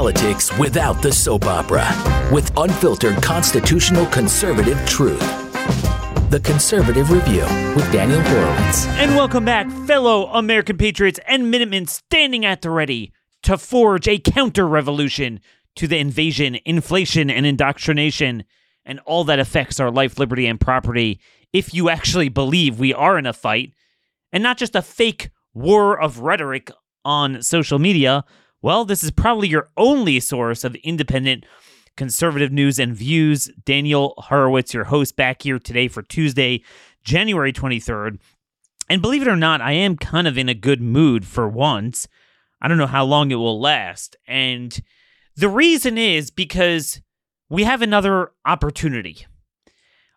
politics without the soap opera with unfiltered constitutional conservative truth. The Conservative Review with Daniel Horowitz. And welcome back, fellow American patriots and Minutemen standing at the ready to forge a counter revolution to the invasion, inflation, and indoctrination, and all that affects our life, liberty, and property. If you actually believe we are in a fight, and not just a fake war of rhetoric on social media, well, this is probably your only source of independent conservative news and views. Daniel Horowitz, your host, back here today for Tuesday, January 23rd. And believe it or not, I am kind of in a good mood for once. I don't know how long it will last. And the reason is because we have another opportunity.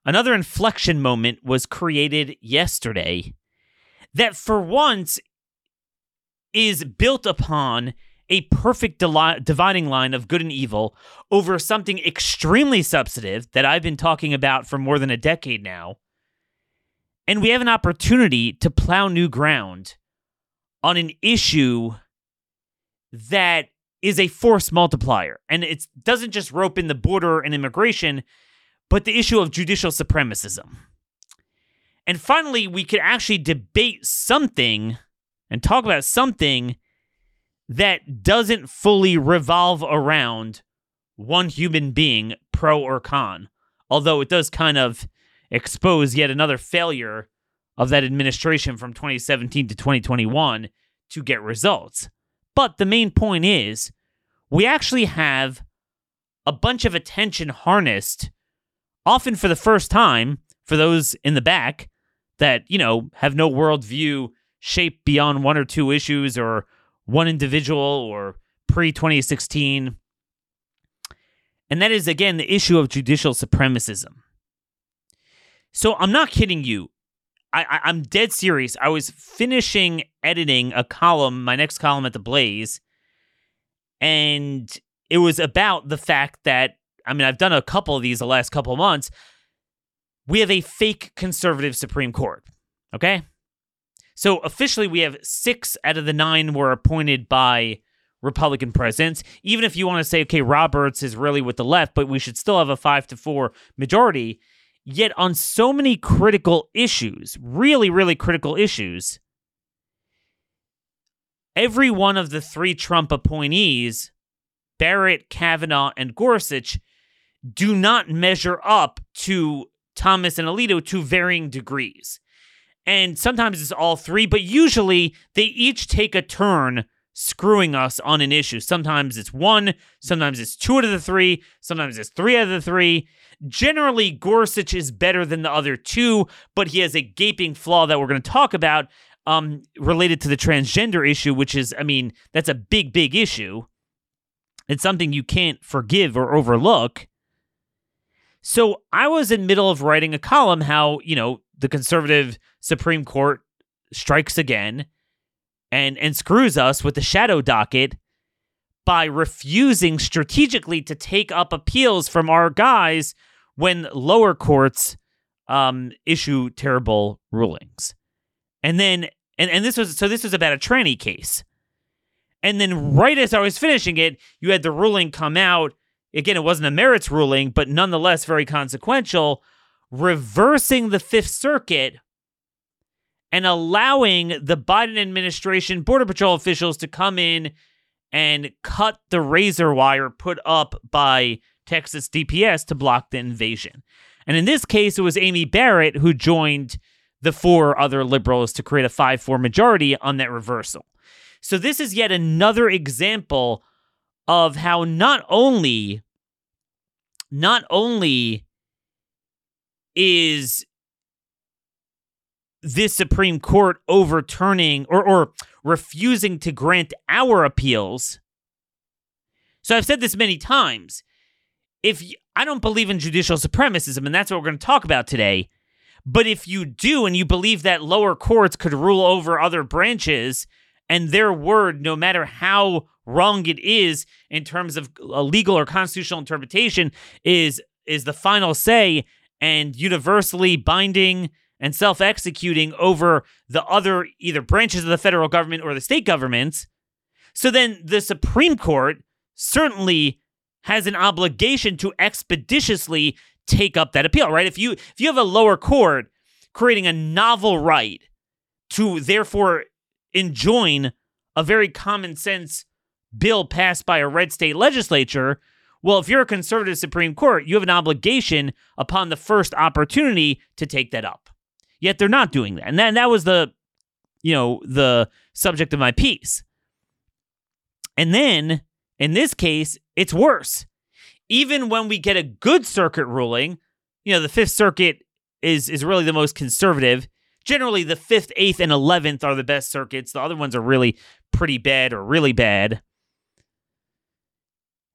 Another inflection moment was created yesterday that, for once, is built upon a perfect dividing line of good and evil over something extremely substantive that I've been talking about for more than a decade now. And we have an opportunity to plow new ground on an issue that is a force multiplier. And it doesn't just rope in the border and immigration, but the issue of judicial supremacism. And finally, we could actually debate something and talk about something that doesn't fully revolve around one human being, pro or con. Although it does kind of expose yet another failure of that administration from 2017 to 2021 to get results. But the main point is we actually have a bunch of attention harnessed, often for the first time, for those in the back that, you know, have no worldview shaped beyond one or two issues or one individual or pre 2016. And that is, again, the issue of judicial supremacism. So I'm not kidding you. I, I, am dead serious. I was finishing editing a column, my next column at the Blaze, and it was about the fact that, I mean, I've done a couple of these the last couple of months. We have a fake conservative Supreme Court. Okay? So officially, we have six out of the nine were appointed by Republican presidents. Even if you want to say, okay, Roberts is really with the left, but we should still have a five to four majority. Yet on so many critical issues, really, really critical issues, every one of the three Trump appointees, Barrett, Kavanaugh, and Gorsuch, do not measure up to Thomas and Alito to varying degrees and sometimes it's all three, but usually they each take a turn screwing us on an issue. Sometimes it's one, sometimes it's two out of the three, sometimes it's three out of the three. Generally, Gorsuch is better than the other two, but he has a gaping flaw that we're going to talk about um, related to the transgender issue, which is, I mean, that's a big, big issue. It's something you can't forgive or overlook. So I was in middle of writing a column how, you know, the conservative Supreme Court strikes again and and screws us with the shadow docket by refusing strategically to take up appeals from our guys when lower courts um, issue terrible rulings. And then and, and this was so this was about a tranny case. And then right as I was finishing it, you had the ruling come out. Again, it wasn't a merits ruling, but nonetheless very consequential reversing the Fifth Circuit and allowing the Biden administration Border Patrol officials to come in and cut the razor wire put up by Texas DPS to block the invasion. And in this case, it was Amy Barrett who joined the four other liberals to create a 5 4 majority on that reversal. So, this is yet another example of how not only not only is this Supreme Court overturning or, or refusing to grant our appeals. So I've said this many times. If I don't believe in judicial supremacism, and that's what we're going to talk about today, but if you do and you believe that lower courts could rule over other branches and their word, no matter how wrong it is in terms of a legal or constitutional interpretation, is is the final say and universally binding and self executing over the other either branches of the federal government or the state governments. So then the Supreme Court, certainly has an obligation to expeditiously take up that appeal, right? If you if you have a lower court creating a novel right to therefore enjoin a very common sense bill passed by a red state legislature, well, if you're a conservative Supreme Court, you have an obligation upon the first opportunity to take that up. Yet they're not doing that. And that, and that was the, you know, the subject of my piece. And then in this case, it's worse. Even when we get a good circuit ruling, you know, the Fifth Circuit is is really the most conservative. Generally, the fifth, eighth, and eleventh are the best circuits. The other ones are really pretty bad or really bad.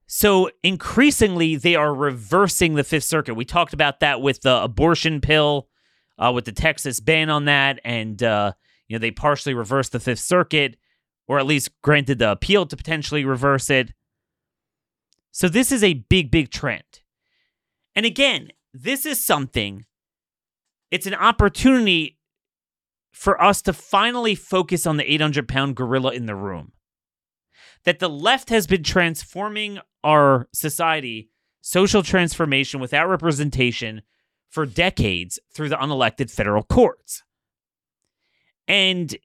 So increasingly, they are reversing the Fifth Circuit. We talked about that with the abortion pill, uh, with the Texas ban on that, and uh, you know they partially reversed the Fifth Circuit, or at least granted the appeal to potentially reverse it. So this is a big, big trend. And again, this is something. It's an opportunity for us to finally focus on the 800 pound gorilla in the room. That the left has been transforming our society, social transformation without representation, for decades through the unelected federal courts. And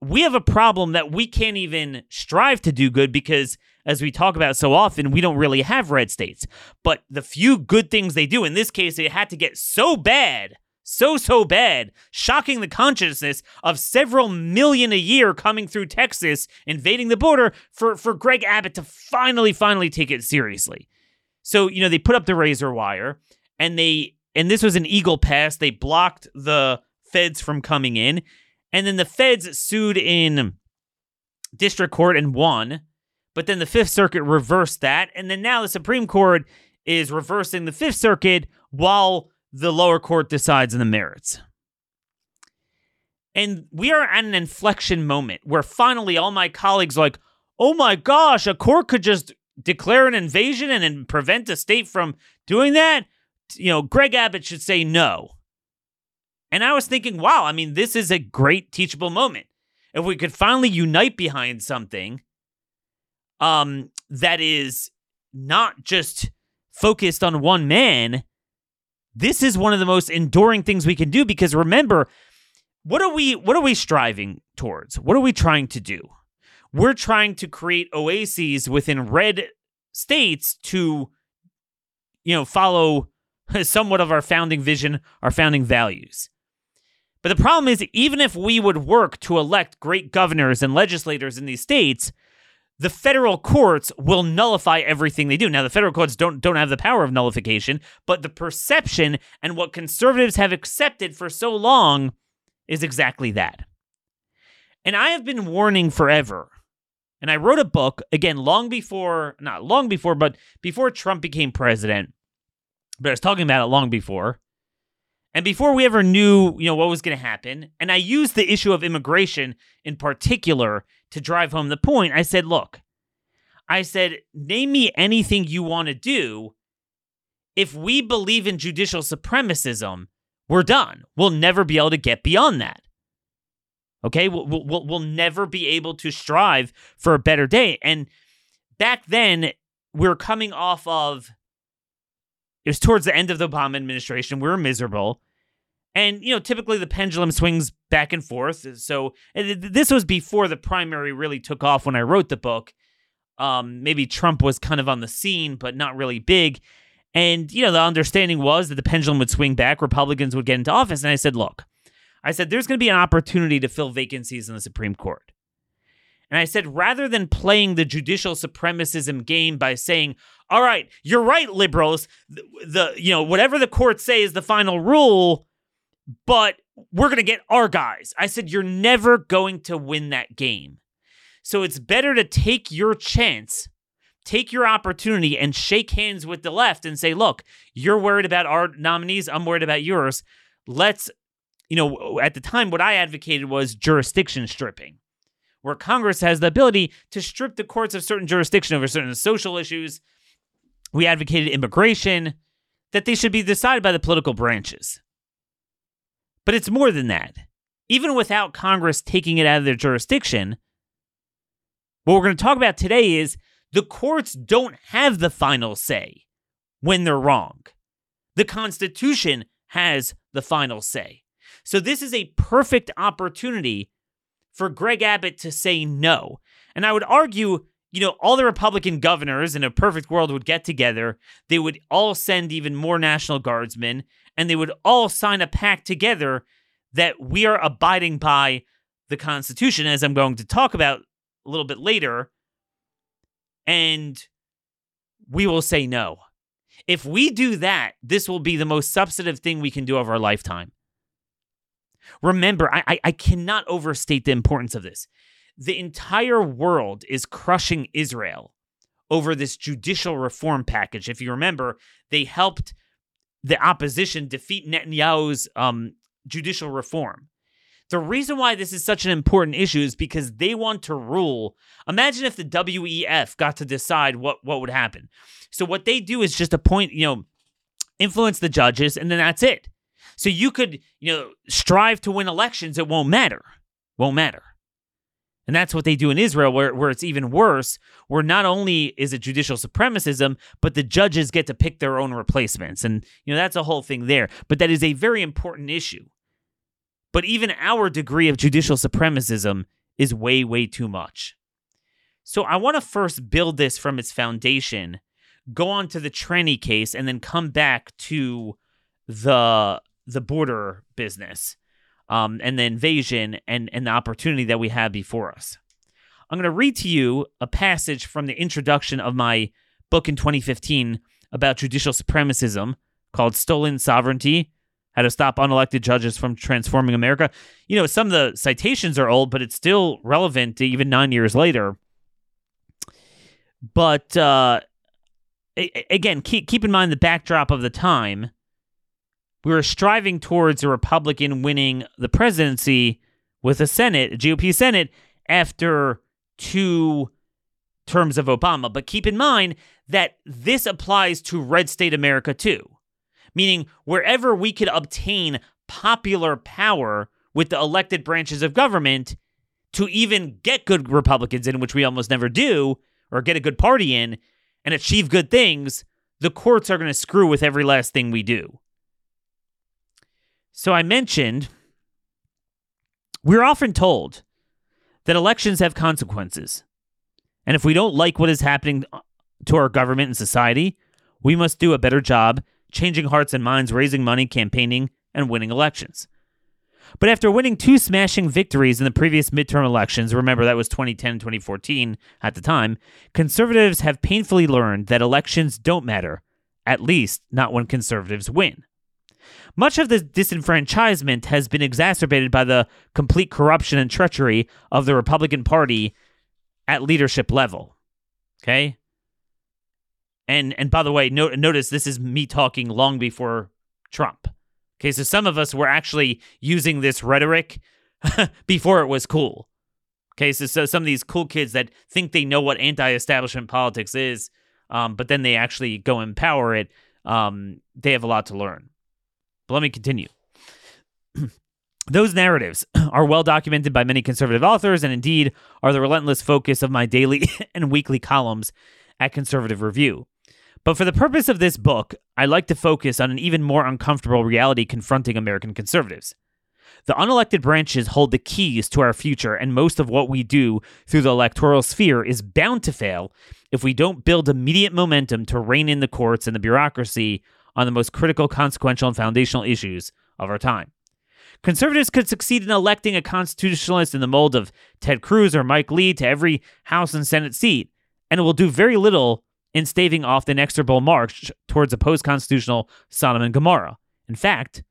we have a problem that we can't even strive to do good because, as we talk about so often, we don't really have red states. But the few good things they do, in this case, it had to get so bad, so, so bad, shocking the consciousness of several million a year coming through Texas, invading the border, for, for Greg Abbott to finally, finally take it seriously. So, you know, they put up the razor wire and they, and this was an Eagle Pass. They blocked the feds from coming in. And then the feds sued in district court and won. But then the Fifth Circuit reversed that. And then now the Supreme Court is reversing the Fifth Circuit while the lower court decides in the merits. And we are at an inflection moment where finally all my colleagues like, oh my gosh, a court could just declare an invasion and, and prevent a state from doing that. You know, Greg Abbott should say no. And I was thinking, wow, I mean, this is a great teachable moment. If we could finally unite behind something um, that is not just focused on one man, this is one of the most enduring things we can do because remember, what are we what are we striving towards? What are we trying to do? We're trying to create oases within red states to you know, follow somewhat of our founding vision, our founding values. But the problem is, even if we would work to elect great governors and legislators in these states, the federal courts will nullify everything they do. Now, the federal courts don't don't have the power of nullification, but the perception and what conservatives have accepted for so long is exactly that. And I have been warning forever. And I wrote a book again long before, not long before, but before Trump became president. But I was talking about it long before. And before we ever knew, you know, what was going to happen, and I used the issue of immigration in particular to drive home the point, I said, look, I said, name me anything you want to do. If we believe in judicial supremacism, we're done. We'll never be able to get beyond that. Okay, we'll, we'll, we'll never be able to strive for a better day. And back then, we we're coming off of it was towards the end of the Obama administration. We were miserable. And, you know, typically the pendulum swings back and forth. So this was before the primary really took off when I wrote the book. Um, maybe Trump was kind of on the scene, but not really big. And, you know, the understanding was that the pendulum would swing back, Republicans would get into office. And I said, look, I said, there's going to be an opportunity to fill vacancies in the Supreme Court. And I said, rather than playing the judicial supremacism game by saying, all right, you're right, liberals, the, the you know, whatever the courts say is the final rule, but we're going to get our guys. I said, you're never going to win that game. So it's better to take your chance, take your opportunity, and shake hands with the left and say, look, you're worried about our nominees. I'm worried about yours. Let's, you know, at the time, what I advocated was jurisdiction stripping where Congress has the ability to strip the courts of certain jurisdiction over certain social issues. We advocated immigration, that they should be decided by the political branches. But it's more than that. Even without Congress taking it out of their jurisdiction, what we're going to talk about today is The courts don't have the final say when they're wrong. The Constitution has the final say. So this is a perfect opportunity for Greg Abbott to say no. And I would argue, you know, all the Republican governors in a perfect world would get together. They would all send even more National Guardsmen, and they would all sign a pact together that we are abiding by the Constitution, as I'm going to talk about a little bit later. And we will say no. If we do that, this will be the most substantive thing we can do of our lifetime. Remember, I, I, I cannot overstate the importance of this. The entire world is crushing Israel over this judicial reform package. If you remember, they helped the opposition defeat Netanyahu's um, judicial reform. The reason why this is such an important issue is because they want to rule. Imagine if the WEF got to decide what, what would happen. So what they do is just appoint, you know, influence the judges, and then that's it. So you could, you know, strive to win elections. It won't matter. Won't matter. And that's what they do in Israel, where, where it's even worse, where not only is it judicial supremacism, but the judges get to pick their own replacements. And, you know, that's a whole thing there. But that is a very important issue. But even our degree of judicial supremacism is way, way too much. So I want to first build this from its foundation, go on to the tranny case, and then come back to the the border business um, and the invasion and, and the opportunity that we have before us. I'm going to read to you a passage from the introduction of my book in 2015 about judicial supremacism called Stolen Sovereignty How to Stop Unelected Judges from Transforming America. You know, some of the citations are old, but it's still relevant even nine years later. But uh, again, keep, keep in mind the backdrop of the time we were striving towards a Republican winning the presidency with a Senate, a GOP Senate, after two terms of Obama. But keep in mind that this applies to red state America too, meaning wherever we could obtain popular power with the elected branches of government to even get good Republicans in, which we almost never do, or get a good party in and achieve good things, the courts are going to screw with every last thing we do. So I mentioned we're often told that elections have consequences. And if we don't like what is happening uh, to our government and society, we must do a better job changing hearts and minds, raising money, campaigning, and winning elections. But after winning two smashing victories in the previous midterm elections, remember that was 2010 and 2014 at the time, conservatives have painfully learned that elections don't matter, at least not when conservatives win. Much of this disenfranchisement has been exacerbated by the complete corruption and treachery of the Republican Party at leadership level. Okay? And and by the way, no, notice this is me talking long before Trump. Okay, so some of us were actually using this rhetoric before it was cool. Okay, so, so some of these cool kids that think they know what anti-establishment politics is, um, but then they actually go empower it. Um, they have a lot to learn. But let me continue. Those narratives are well documented by many conservative authors and indeed are the relentless focus of my daily and weekly columns at Conservative Review. But for the purpose of this book, I like to focus on an even more uncomfortable reality confronting American conservatives. The unelected branches hold the keys to our future, and most of what we do through the electoral sphere is bound to fail if we don't build immediate momentum to rein in the courts and the bureaucracy on the most critical, consequential, and foundational issues of our time. Conservatives could succeed in electing a constitutionalist in the mold of Ted Cruz or Mike Lee to every House and Senate seat, and it will do very little in staving off the inexorable march towards a post constitutional Sodom and Gomorrah. In fact,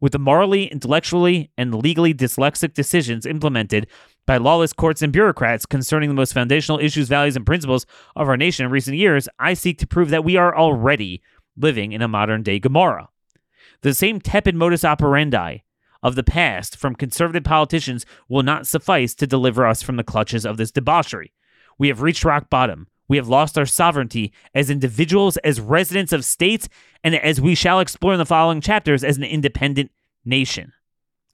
with the morally, intellectually, and legally dyslexic decisions implemented by lawless courts and bureaucrats concerning the most foundational issues, values, and principles of our nation in recent years, I seek to prove that we are already living in a modern day Gomorrah. The same tepid modus operandi of the past from conservative politicians will not suffice to deliver us from the clutches of this debauchery. We have reached rock bottom. We have lost our sovereignty as individuals, as residents of states, and as we shall explore in the following chapters, as an independent nation.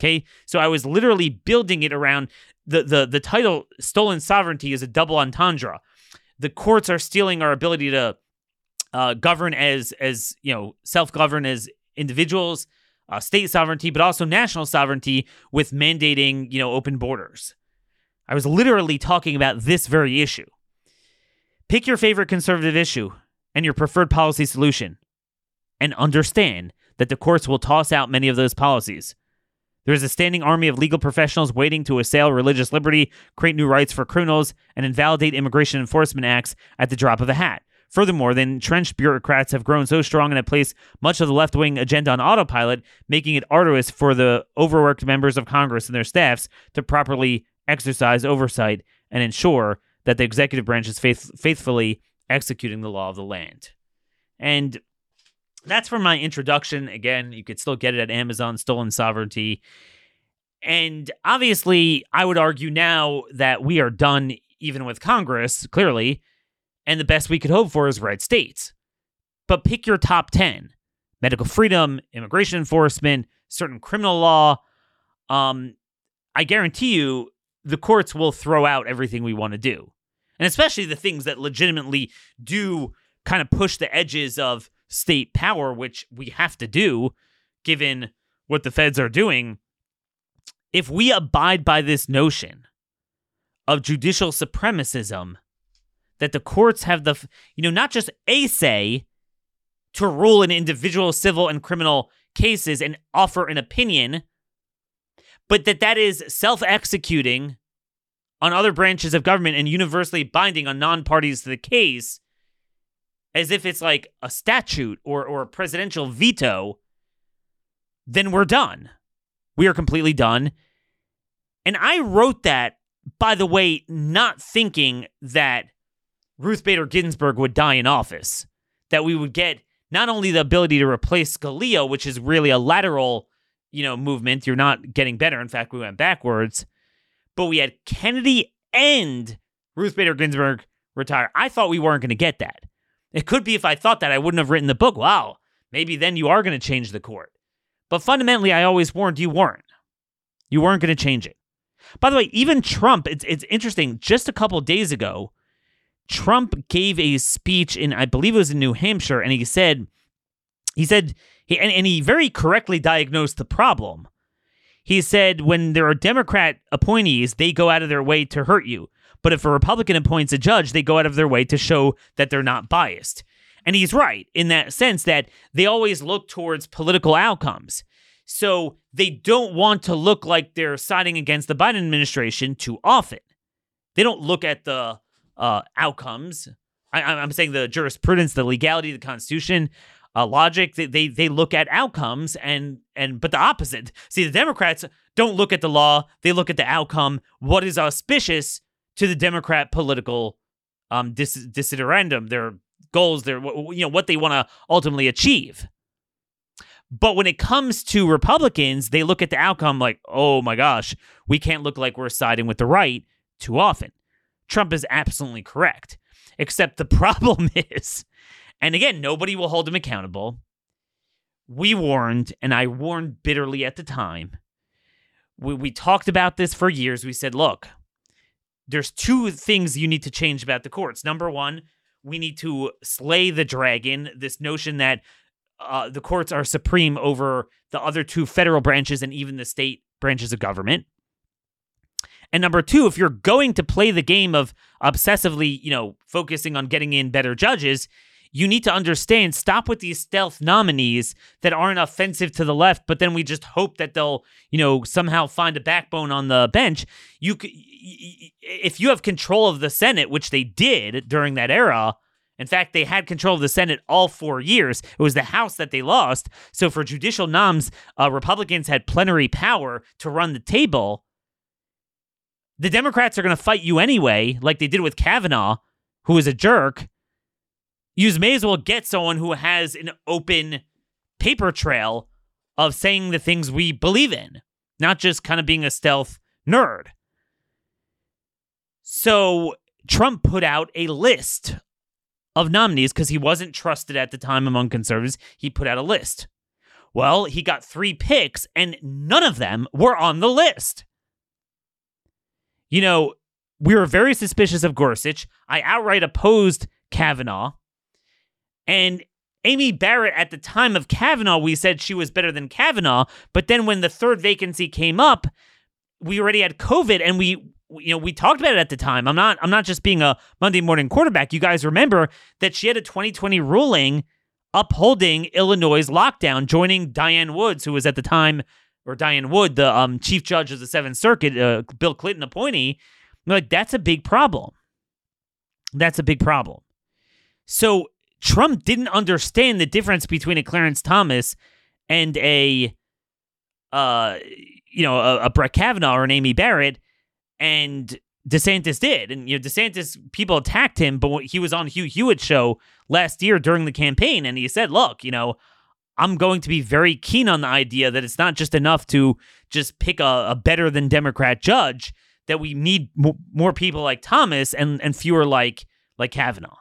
Okay, so I was literally building it around the the the title "Stolen Sovereignty" is a double entendre the courts are stealing our ability to uh, govern as as you know self govern as individuals, uh, state sovereignty, but also national sovereignty with mandating you know open borders. I was literally talking about this very issue. Pick your favorite conservative issue and your preferred policy solution, and understand that the courts will toss out many of those policies. There is a standing army of legal professionals waiting to assail religious liberty, create new rights for criminals, and invalidate immigration enforcement acts at the drop of a hat. Furthermore, the entrenched bureaucrats have grown so strong and have placed much of the left wing agenda on autopilot, making it arduous for the overworked members of Congress and their staffs to properly exercise oversight and ensure that the executive branch is faith- faithfully executing the law of the land. And that's for my introduction. Again, you could still get it at Amazon, Stolen Sovereignty. And obviously, I would argue now that we are done even with Congress, clearly, and the best we could hope for is red states. But pick your top 10 medical freedom, immigration enforcement, certain criminal law. Um, I guarantee you the courts will throw out everything we want to do. And especially the things that legitimately do kind of push the edges of state power, which we have to do given what the feds are doing, if we abide by this notion of judicial supremacism, that the courts have the, you know, not just a say to rule in individual civil and criminal cases and offer an opinion, but that that is self executing on other branches of government and universally binding on non parties to the case as if it's like a statute or, or a presidential veto, then we're done. We are completely done. And I wrote that, by the way, not thinking that Ruth Bader Ginsburg would die in office, that we would get not only the ability to replace Scalia, which is really a lateral, you know, movement. You're not getting better. In fact, we went backwards. But we had Kennedy and Ruth Bader Ginsburg retire. I thought we weren't going to get that. It could be if I thought that I wouldn't have written the book. Wow, maybe then you are going to change the court. But fundamentally, I always warned you weren't. You weren't going to change it. By the way, even Trump, it's, it's interesting. Just a couple days ago, Trump gave a speech in, I believe it was in New Hampshire, and he said, he said, he, and, and he very correctly diagnosed the problem. He said, when there are Democrat appointees, they go out of their way to hurt you. But if a Republican appoints a judge, they go out of their way to show that they're not biased. And he's right in that sense that they always look towards political outcomes. So they don't want to look like they're siding against the Biden administration too often. They don't look at the uh, outcomes. I, am saying the jurisprudence, the legality, the Constitution, uh, logic. They, they they look at outcomes and and but the opposite. See, the Democrats don't look at the law; they look at the outcome. What is auspicious to the Democrat political um dis- desiderandum, their goals, their you know what they want to ultimately achieve. But when it comes to Republicans, they look at the outcome like, oh my gosh, we can't look like we're siding with the right too often. Trump is absolutely correct. Except the problem is, and again, nobody will hold him accountable. We warned, and I warned bitterly at the time. We, we talked about this for years. We said, look, there's two things you need to change about the courts. Number one, we need to slay the dragon, this notion that uh, the courts are supreme over the other two federal branches and even the state branches of government. And number two, if you're going to play the game of obsessively, you know, focusing on getting in better judges, you need to understand stop with these stealth nominees that aren't offensive to the left but then we just hope that they'll you know somehow find a backbone on the bench. You if you have control of the senate which they did during that era in fact they had control of the senate all four years. It was the house that they lost. So for judicial noms uh, republicans had plenary power to run the table the democrats are going to fight you anyway like they did with kavanaugh who is a jerk you may as well get someone who has an open paper trail of saying the things we believe in, not just kind of being a stealth nerd. So Trump put out a list of nominees because he wasn't trusted at the time among conservatives. He put out a list. Well, he got three picks, and none of them were on the list. You know, we were very suspicious of Gorsuch. I outright opposed Kavanaugh. And Amy Barrett, at the time of Kavanaugh, we said she was better than Kavanaugh. But then when the third vacancy came up, we already had COVID and we you know we talked about it at the time i'm not i'm not just being a monday morning quarterback you guys remember that she had a 2020 ruling upholding illinois lockdown joining diane woods who was at the time or diane wood the um, chief judge of the seventh circuit uh, bill clinton appointee like that's a big problem that's a big problem so trump didn't understand the difference between a clarence thomas and a uh you know a, a brett kavanaugh or an amy barrett and DeSantis did. And you know, DeSantis people attacked him, but he was on Hugh Hewitt's show last year during the campaign, and he said, "Look, you know, I'm going to be very keen on the idea that it's not just enough to just pick a, a better than Democrat judge. That we need m- more people like Thomas and and fewer like like Kavanaugh."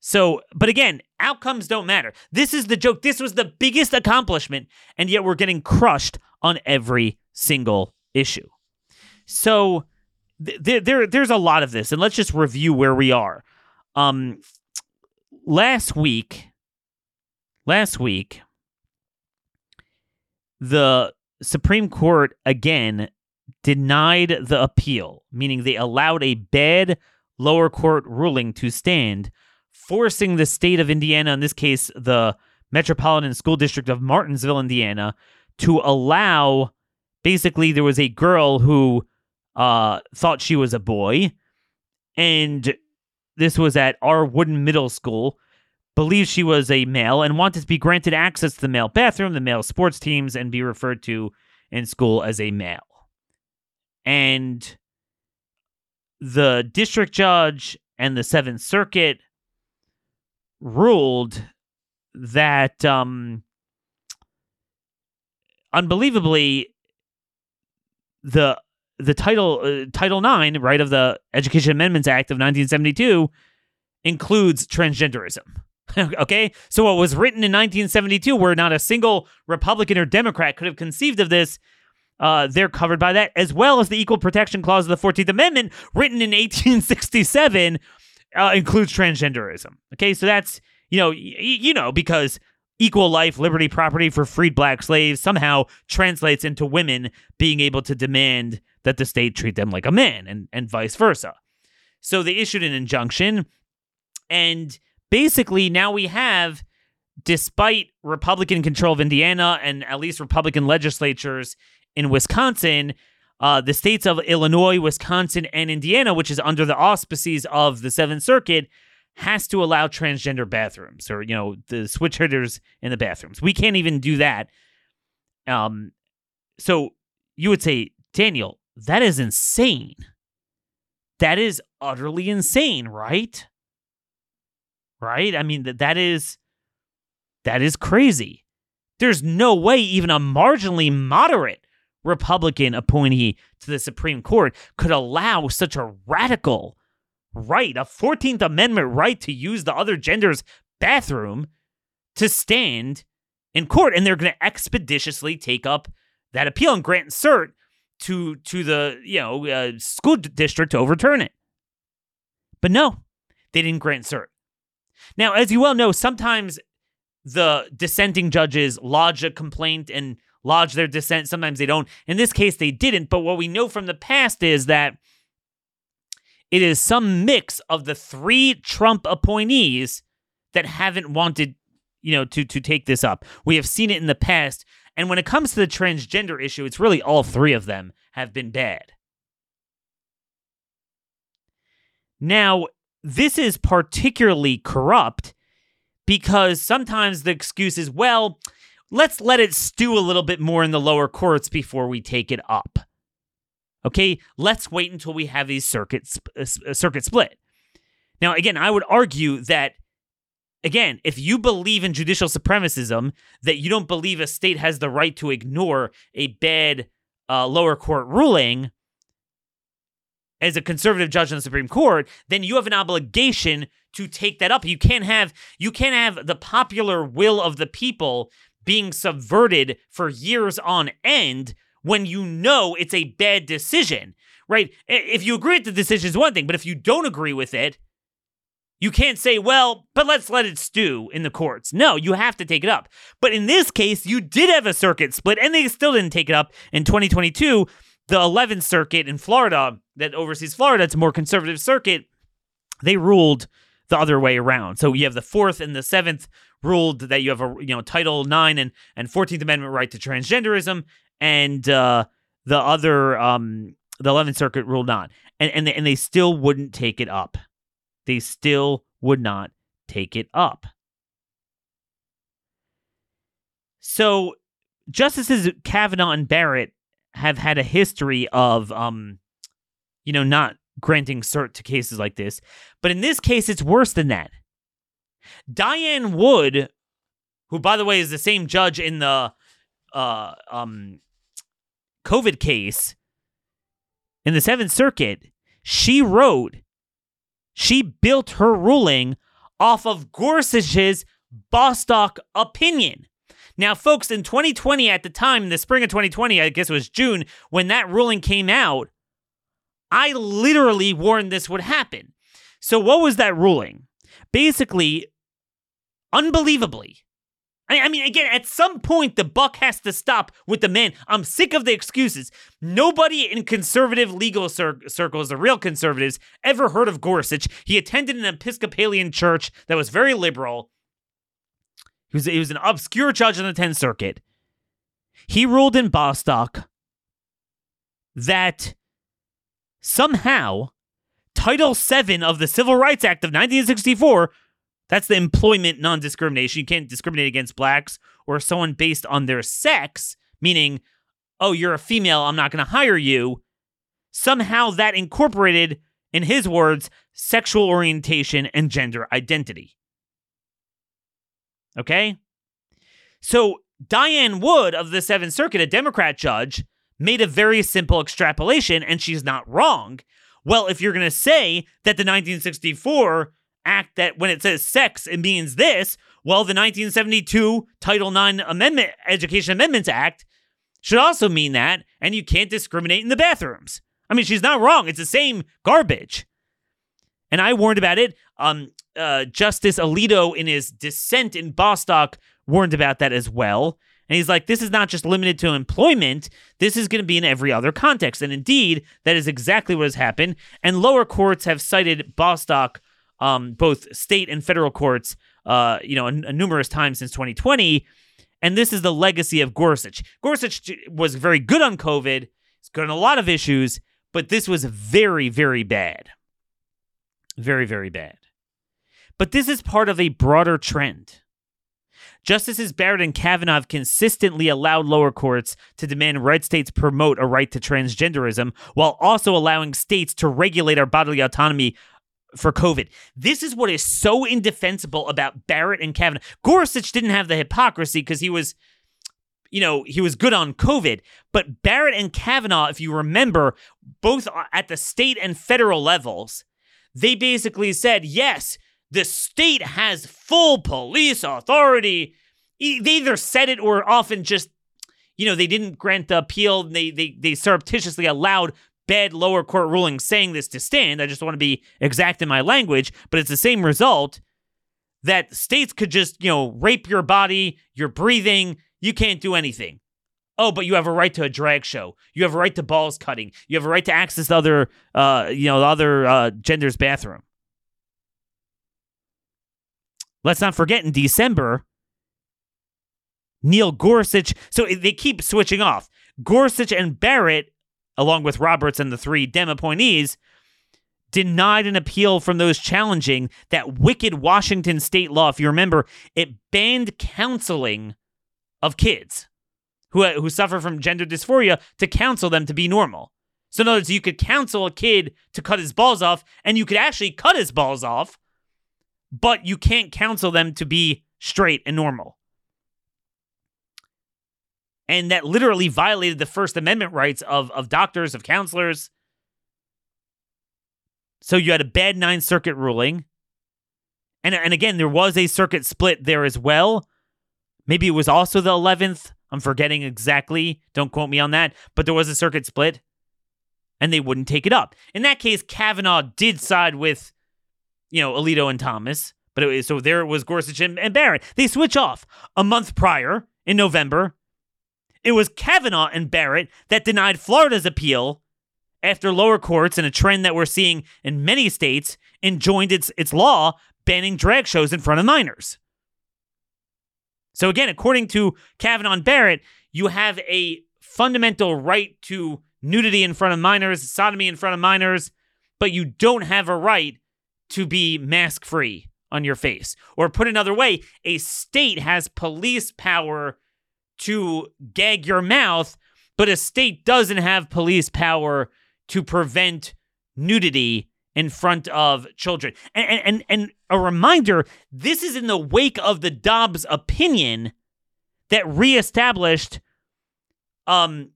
So, but again, outcomes don't matter. This is the joke. This was the biggest accomplishment, and yet we're getting crushed on every single issue. So th- there there's a lot of this, and let's just review where we are. Um, last week, last week, the Supreme Court again denied the appeal, meaning they allowed a bad lower court ruling to stand, forcing the state of Indiana, in this case, the Metropolitan School District of Martinsville, Indiana, to allow basically there was a girl who uh, thought she was a boy, and this was at our Wooden Middle School. Believed she was a male and wanted to be granted access to the male bathroom, the male sports teams, and be referred to in school as a male. And the district judge and the Seventh Circuit ruled that, um, unbelievably, the the title uh, Title Nine, right, of the Education Amendments Act of 1972 includes transgenderism. okay, so what was written in 1972, where not a single Republican or Democrat could have conceived of this, uh, they're covered by that, as well as the Equal Protection Clause of the 14th Amendment, written in 1867, uh, includes transgenderism. Okay, so that's you know y- you know because equal life, liberty, property for freed black slaves somehow translates into women being able to demand that the state treat them like a man and, and vice versa. So they issued an injunction. And basically, now we have, despite Republican control of Indiana and at least Republican legislatures in Wisconsin, uh, the states of Illinois, Wisconsin, and Indiana, which is under the auspices of the Seventh Circuit, has to allow transgender bathrooms or you know the switch hitters in the bathrooms. We can't even do that. Um, so you would say, Daniel, that is insane. That is utterly insane, right? Right? I mean that that is that is crazy. There's no way even a marginally moderate Republican appointee to the Supreme Court could allow such a radical right, a 14th Amendment right to use the other gender's bathroom to stand in court. And they're going to expeditiously take up that appeal and grant cert to to the you know uh, school district to overturn it. But no, they didn't grant cert. Now, as you well know, sometimes the dissenting judges lodge a complaint and lodge their dissent. Sometimes they don't. In this case, they didn't. But what we know from the past is that it is some mix of the three Trump appointees that haven't wanted, you know, to to take this up. We have seen it in the past, and when it comes to the transgender issue, it's really all three of them have been bad. Now, this is particularly corrupt because sometimes the excuse is, well, let's let it stew a little bit more in the lower courts before we take it up. Okay, let's wait until we have a circuits uh, uh, circuit split. Now, again, I would argue that again, if you believe in judicial supremacism, that you don't believe a state has the right to ignore a bad uh, lower court ruling as a conservative judge on the Supreme Court, then you have an obligation to take that up. You can't have you can't have the popular will of the people being subverted for years on end when you know it's a bad decision. right? If you agree with the decision is one thing, but if you don't agree with it, you can't say, well, but let's let it stew in the courts. No, you have to take it up. But in this case, you did have a circuit split and they still didn't take it up in 2022. The 11th Circuit in Florida that oversees Florida, it's a more conservative circuit, they ruled the other way around. So you have the 4th and the 7th ruled that you have a you know Title 9 and and 14th Amendment right to transgenderism and uh the other um the 11th Circuit ruled not. And and they, and they still wouldn't take it up they still would not take it up. So, Justices Kavanaugh and Barrett have had a history of, um, you know, not granting cert to cases like this. But in this case, it's worse than that. Diane Wood, who, by the way, is the same judge in the uh, um, COVID case in the Seventh Circuit, she wrote she built her ruling off of Gorsuch's Bostock opinion. Now, folks, in 2020, at the time, in the spring of 2020, I guess it was June, when that ruling came out, I literally warned this would happen. So, what was that ruling? Basically, unbelievably, I, mean, again, at some point, the buck has to stop with the man. I'm sick of the excuses. Nobody in conservative legal cir- circles, the real conservatives, ever heard of Gorsuch. He attended an Episcopalian church that was very liberal. He was, he was an obscure judge on the 10th Circuit. He ruled in Bostock that somehow Title VII of the Civil Rights Act of 1964 that's the employment non discrimination. You can't discriminate against blacks or someone based on their sex, meaning, oh, you're a female, I'm not going to hire you. Somehow that incorporated, in his words, sexual orientation and gender identity. Okay? So Diane Wood of the Seventh Circuit, a Democrat judge, made a very simple extrapolation, and she's not wrong. Well, if you're going to say that the 1964 act that when it says sex, it means this. Well, the 1972 Title IX Amendment, Education Amendments Act should also mean that, and you can't discriminate in the bathrooms. I mean, she's not wrong. It's the same garbage. And I warned about it. Um, uh, Justice Alito, in his dissent in Bostock, warned about that as well. And he's like, this is not just limited to employment. This is going to be in every other context. And indeed, that is exactly what has happened. And lower courts have cited Bostock um, both state and federal courts, uh, you know, n- numerous times since 2020. And this is the legacy of Gorsuch. Gorsuch was very good on COVID. He's good on a lot of issues, but this was very, very bad. Very, very bad. But this is part of a broader trend. Justices Barrett and Kavanaugh consistently allowed lower courts to demand red states promote a right to transgenderism while also allowing states to regulate our bodily autonomy for COVID. This is what is so indefensible about Barrett and Kavanaugh. Gorsuch didn't have the hypocrisy because he was, you know, he was good on COVID. But Barrett and Kavanaugh, if you remember, both at the state and federal levels, they basically said, yes, the state has full police authority. They either said it or often just you know, they didn't grant the appeal. They they they surreptitiously allowed bad lower court rulings saying this to stand. I just want to be exact in my language, but it's the same result that states could just, you know, rape your body, your breathing, you can't do anything. Oh, but you have a right to a drag show. You have a right to balls cutting. You have a right to access the other, uh, you know, the other uh, gender's bathroom. Let's not forget in December, Neil Gorsuch. So they keep switching off. Gorsuch and Barrett along with Roberts and the three Dem appointees, denied an appeal from those challenging that wicked Washington state law. If you remember, it banned counseling of kids who, uh, who suffer from gender dysphoria to counsel them to be normal. So, in other words, you could counsel a kid to cut his balls off, and you could actually cut his balls off, but you can't counsel them to be straight and normal and that literally violated the First Amendment rights of, of doctors, of counselors. So you had a bad Ninth Circuit ruling. And, and again, there was a circuit split there as well. Maybe it was also the 11th. I'm forgetting exactly. Don't quote me on that. But there was a circuit split. and they wouldn't take it up. In that case, Kavanaugh did side with, you know, Alito and Thomas, but it, so there was Gorsuch and, and Barrett. They switch off. A month prior, in November, it was Kavanaugh and Barrett that denied Florida's appeal after lower courts and a trend that we're seeing in many states enjoined its its law banning drag shows in front of minors. So again, according to Kavanaugh and Barrett, you have a fundamental right to nudity in front of minors, sodomy in front of minors, but you don't have a right to be mask free on your face. Or put another way, a state has police power to gag your mouth, but a state doesn't have police power to prevent nudity in front of children. And, and, and a reminder this is in the wake of the Dobbs opinion that reestablished um,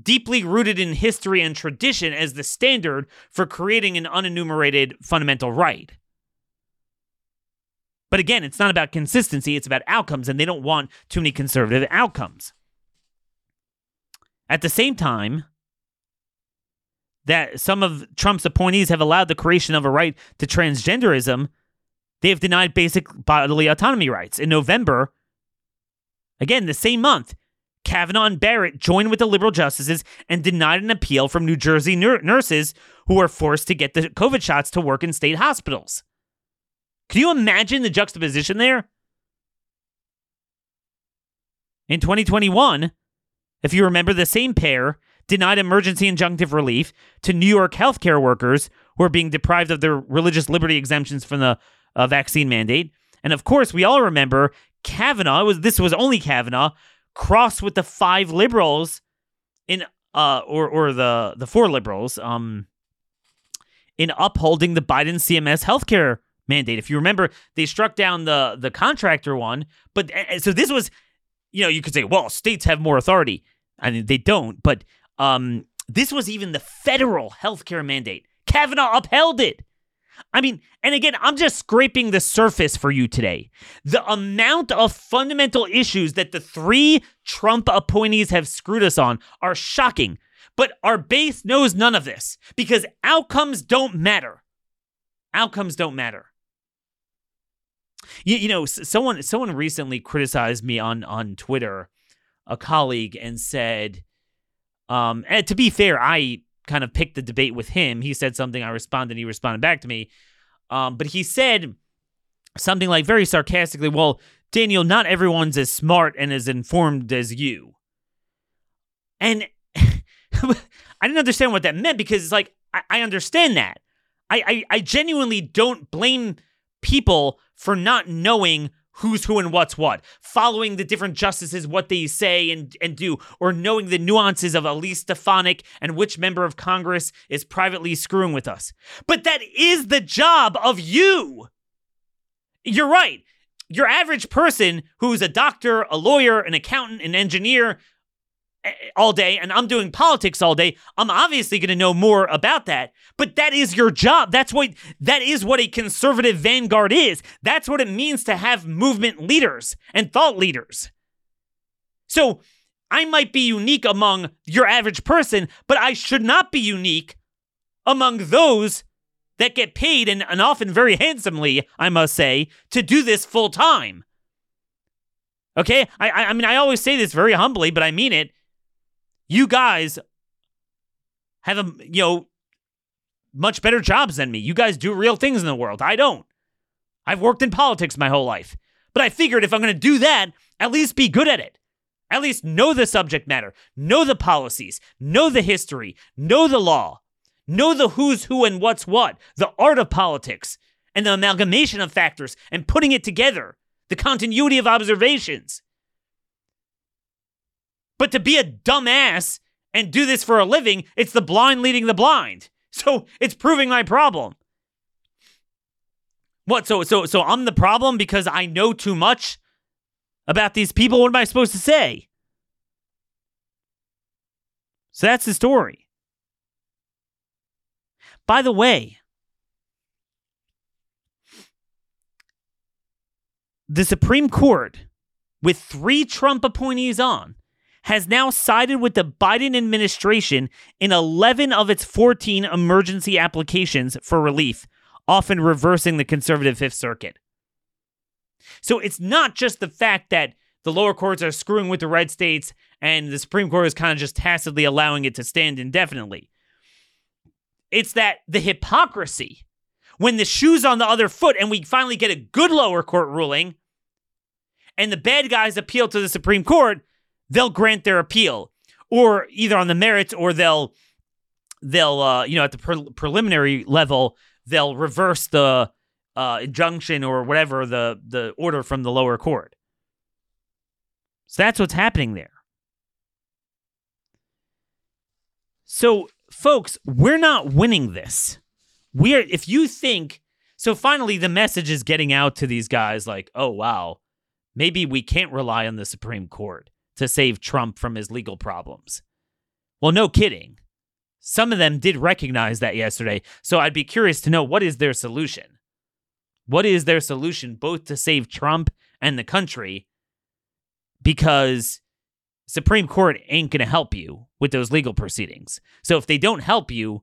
deeply rooted in history and tradition as the standard for creating an unenumerated fundamental right. But again, it's not about consistency, it's about outcomes, and they don't want too many conservative outcomes. At the same time, that some of Trump's appointees have allowed the creation of a right to transgenderism, they have denied basic bodily autonomy rights. In November, again, the same month, Kavanaugh and Barrett joined with the liberal justices and denied an appeal from New Jersey nur- nurses who were forced to get the COVID shots to work in state hospitals. Can you imagine the juxtaposition there? In 2021, if you remember, the same pair denied emergency injunctive relief to New York healthcare workers who are being deprived of their religious liberty exemptions from the uh, vaccine mandate. And of course, we all remember Kavanaugh was this was only Kavanaugh crossed with the five liberals in uh or or the the four liberals um in upholding the Biden CMS healthcare mandate. If you remember, they struck down the the contractor one, but so this was, you know, you could say, well, states have more authority. I mean, they don't, but um, this was even the federal healthcare mandate. Kavanaugh upheld it. I mean, and again, I'm just scraping the surface for you today. The amount of fundamental issues that the three Trump appointees have screwed us on are shocking. But our base knows none of this because outcomes don't matter. Outcomes don't matter. You, you know, someone someone recently criticized me on on Twitter, a colleague, and said, um, and to be fair, I kind of picked the debate with him. He said something, I responded, he responded back to me. Um, but he said something like very sarcastically, Well, Daniel, not everyone's as smart and as informed as you. And I didn't understand what that meant because it's like, I, I understand that. I, I, I genuinely don't blame people for not knowing who's who and what's what, following the different justices, what they say and, and do, or knowing the nuances of Elise Stefanik and which member of Congress is privately screwing with us. But that is the job of you. You're right. Your average person who's a doctor, a lawyer, an accountant, an engineer, all day and I'm doing politics all day, I'm obviously going to know more about that. But that is your job. That's what that is what a conservative vanguard is. That's what it means to have movement leaders and thought leaders. So, I might be unique among your average person, but I should not be unique among those that get paid and, and often very handsomely, I must say, to do this full time. Okay? I, I mean, I always say this very humbly, but I mean it. You guys have a you know much better jobs than me. You guys do real things in the world. I don't. I've worked in politics my whole life. But I figured if I'm going to do that, at least be good at it. At least know the subject matter, know the policies, know the history, know the law, know the who's who and what's what, the art of politics, and the amalgamation of factors and putting it together, the continuity of observations. But to be a dumbass and do this for a living, it's the blind leading the blind. So it's proving my problem. What? So so so I'm the problem because I know too much about these people. What am I supposed to say? So that's the story. By the way, the Supreme Court, with three Trump appointees on, has now sided with the Biden administration in 11 of its 14 emergency applications for relief, often reversing the conservative Fifth Circuit. So it's not just the fact that the lower courts are screwing with the red states and the Supreme Court is kind of just tacitly allowing it to stand indefinitely. It's that the hypocrisy when the shoe's on the other foot and we finally get a good lower court ruling and the bad guys appeal to the Supreme Court, they'll grant their appeal or either on the merits or they'll they'll uh, you know at the pre- preliminary level they'll reverse the uh, injunction or whatever the the order from the lower court. So that's what's happening there. So folks, we're not winning this. We're if you think so finally the message is getting out to these guys like, "Oh wow, maybe we can't rely on the Supreme Court to save Trump from his legal problems." Well, no kidding. Some of them did recognize that yesterday. So I'd be curious to know what is their solution? What is their solution both to save Trump and the country? Because Supreme Court ain't going to help you with those legal proceedings. So if they don't help you,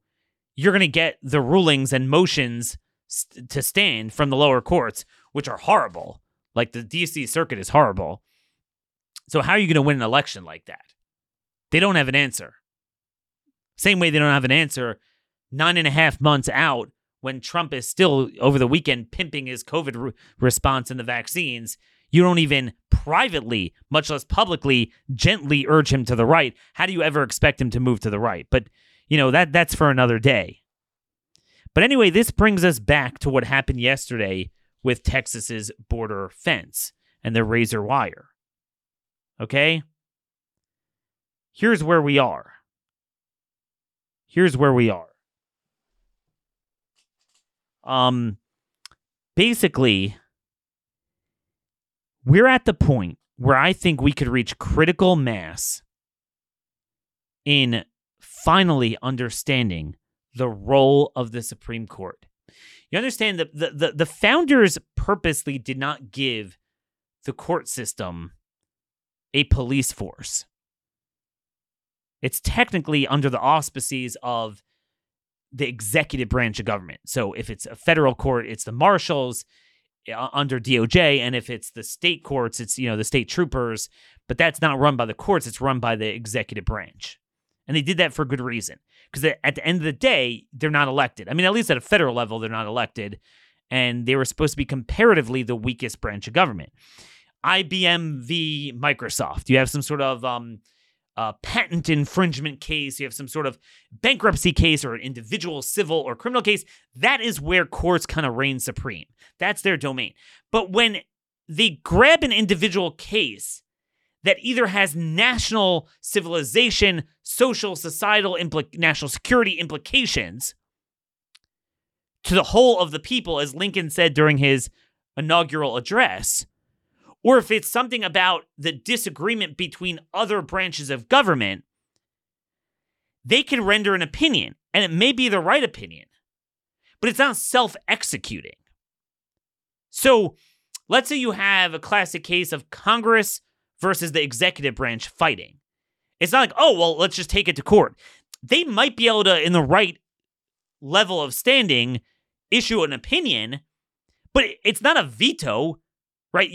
you're going to get the rulings and motions st- to stand from the lower courts, which are horrible. Like the DC circuit is horrible. So how are you going to win an election like that? They don't have an answer. Same way they don't have an answer nine and a half months out when Trump is still over the weekend pimping his COVID re- response and the vaccines. You don't even privately, much less publicly, gently urge him to the right. How do you ever expect him to move to the right? But, you know, that that's for another day. But anyway, this brings us back to what happened yesterday with Texas's border fence and the razor wire. Okay? Here's where we are. Here's where we are. Um basically we're at the point where I think we could reach critical mass in finally understanding the role of the Supreme Court. You understand that the, the, the founders purposely did not give the court system a police force. It's technically under the auspices of the executive branch of government. So if it's a federal court, it's the marshals uh, under DOJ, and if it's the state courts, it's you know the state troopers. But that's not run by the courts; it's run by the executive branch, and they did that for good reason. Because at the end of the day, they're not elected. I mean, at least at a federal level, they're not elected, and they were supposed to be comparatively the weakest branch of government. IBM v. Microsoft. You have some sort of um, uh, patent infringement case, you have some sort of bankruptcy case or an individual civil or criminal case, that is where courts kind of reign supreme. That's their domain. But when they grab an individual case that either has national civilization, social, societal, impl- national security implications to the whole of the people, as Lincoln said during his inaugural address, or if it's something about the disagreement between other branches of government, they can render an opinion, and it may be the right opinion, but it's not self executing. So let's say you have a classic case of Congress versus the executive branch fighting. It's not like, oh, well, let's just take it to court. They might be able to, in the right level of standing, issue an opinion, but it's not a veto right?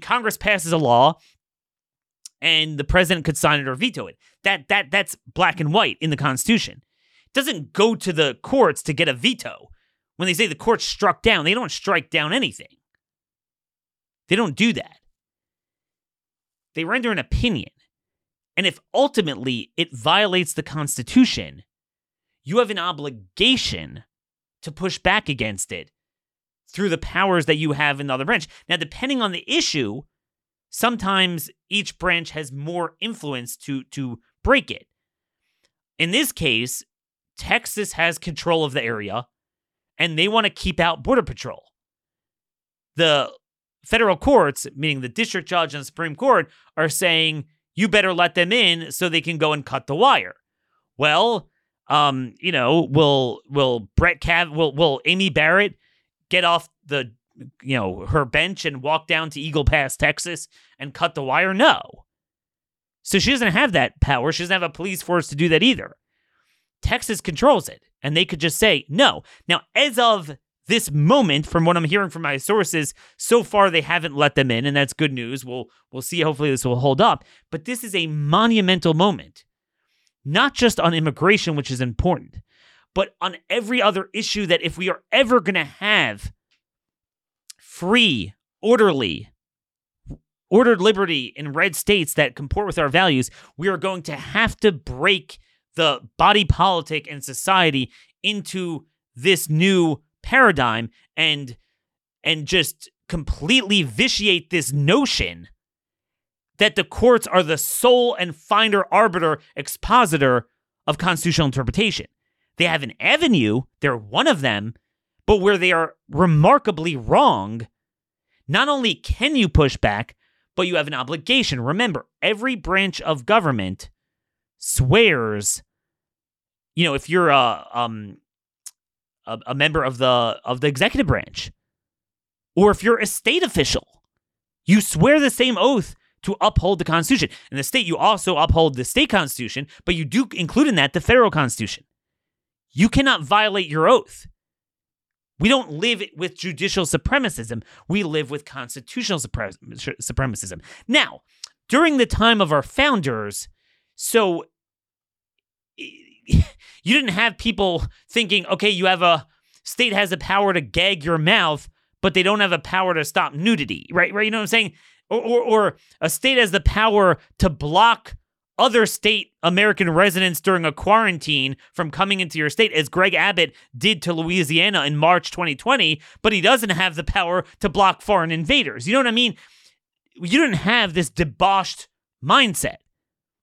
Congress passes a law and the president could sign it or veto it. That that that's black and white in the Constitution. It doesn't go to the courts to get a veto. When they say the court struck down, they don't strike down anything. They don't do that. They render an opinion. And if ultimately it violates the Constitution, you have an obligation to push back against it through the powers that you have in the other branch. Now, depending on the issue, sometimes each branch has more influence to to break it. In this case, Texas has control of the area and they want to keep out border patrol. The federal courts, meaning the district judge and the Supreme Court, are saying you better let them in so they can go and cut the wire. Well, um, you know, will will Brett Cav will will Amy Barrett get off the you know her bench and walk down to Eagle Pass, Texas, and cut the wire? No. So she doesn't have that power. She doesn't have a police force to do that either. Texas controls it, and they could just say no. Now, as of this moment, from what I'm hearing from my sources, so far they haven't let them in, and that's good news. We'll we'll see. Hopefully, this will hold up. But this is a monumental moment, not just on immigration, which is important, but on every other issue that if we are ever going to have free, orderly, ordered liberty in red states that comport with our values, we are going to have to break the body politic and society into this new paradigm and and just completely vitiate this notion that the courts are the sole and finder arbiter expositor of constitutional interpretation. They have an avenue, they're one of them, but where they are remarkably wrong, not only can you push back, but you have an obligation. Remember, every branch of government swears, you know, if you're a um a, a member of the of the executive branch, or if you're a state official, you swear the same oath to uphold the Constitution. In the state, you also uphold the state Constitution, but you do include in that the federal Constitution. You cannot violate your oath. We don't live with judicial supremacism. We live with constitutional supremacism. Now, during the time of our founders, so you didn't have people thinking, okay, you have a state has a power to gag your mouth, but they don't have a power to stop nudity, right? Right? You know what I'm saying? Or, or, or a state has the power to block other state American residents during a quarantine from coming into your state, as Greg Abbott did to Louisiana in March 2020, but he doesn't have the power to block foreign invaders. You know what I mean? You didn't have this debauched mindset.